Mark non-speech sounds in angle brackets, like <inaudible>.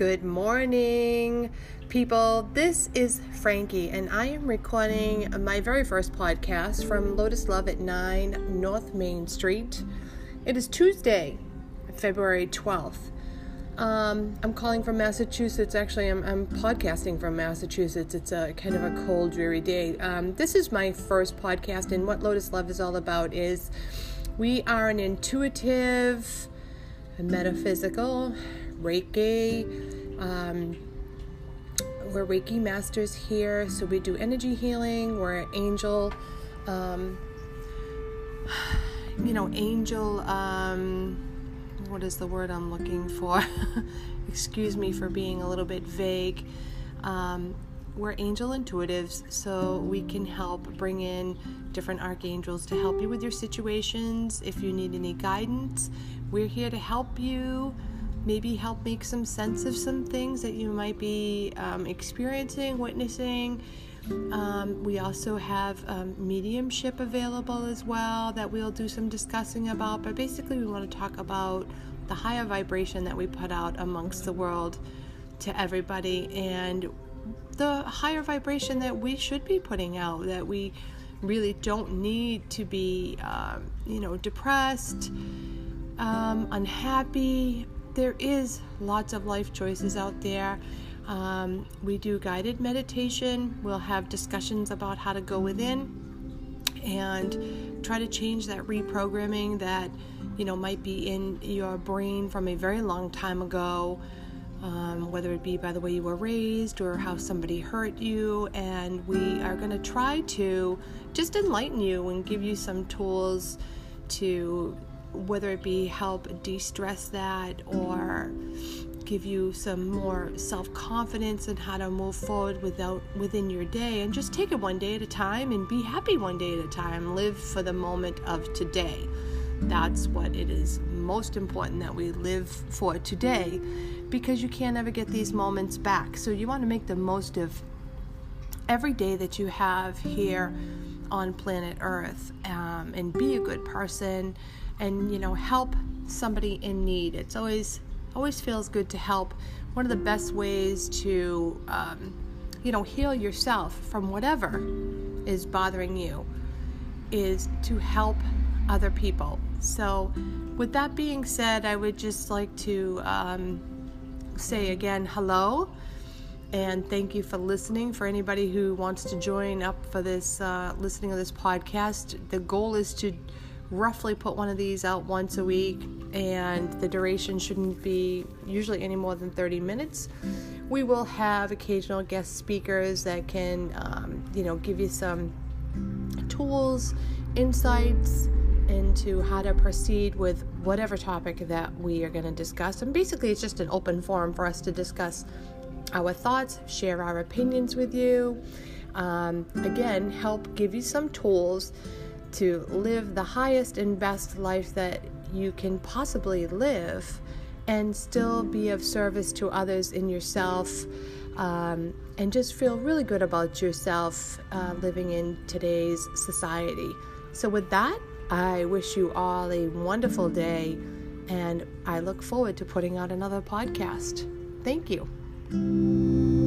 Good morning, people. This is Frankie, and I am recording my very first podcast from Lotus Love at 9 North Main Street. It is Tuesday, February 12th. Um, I'm calling from Massachusetts. Actually, I'm, I'm, podcasting from Massachusetts. It's a kind of a cold, dreary day. Um, this is my first podcast, and what Lotus Love is all about is we are an intuitive, metaphysical, Reiki. Um, we're Reiki masters here, so we do energy healing. We're angel, um, <sighs> you know, angel. Um, what is the word I'm looking for? <laughs> Excuse me for being a little bit vague. Um, we're angel intuitives, so we can help bring in different archangels to help you with your situations. If you need any guidance, we're here to help you maybe help make some sense of some things that you might be um, experiencing, witnessing. Um, we also have um, mediumship available as well that we'll do some discussing about. But basically, we want to talk about the higher vibration that we put out amongst the world to everybody and the higher vibration that we should be putting out, that we really don't need to be, um, you know, depressed, um, unhappy, there is lots of life choices out there. Um, we do guided meditation. We'll have discussions about how to go within and try to change that reprogramming that you know might be in your brain from a very long time ago. Um, whether it be by the way you were raised or how somebody hurt you, and we are going to try to just enlighten you and give you some tools to whether it be help de stress that or give you some more self confidence and how to move forward without within your day. And just take it one day at a time and be happy one day at a time. Live for the moment of today. That's what it is most important that we live for today because you can't ever get these moments back. So you want to make the most of every day that you have here on planet earth um, and be a good person and you know help somebody in need. It's always always feels good to help. One of the best ways to um, you know heal yourself from whatever is bothering you is to help other people. So with that being said i would just like to um, say again hello and thank you for listening. For anybody who wants to join up for this uh, listening to this podcast the goal is to roughly put one of these out once a week, and the duration shouldn't be usually any more than 30 minutes. We will have occasional guest speakers that can, um, you know, give you some tools, insights into how to proceed with whatever topic that we are going to discuss. And basically, it's just an open forum for us to discuss our thoughts, share our opinions with you. Um, again, help give you some tools to live the highest and best life that you can possibly live and still be of service to others in yourself um, and just feel really good about yourself uh, living in today's society. So, with that, I wish you all a wonderful day and I look forward to putting out another podcast. Thank you.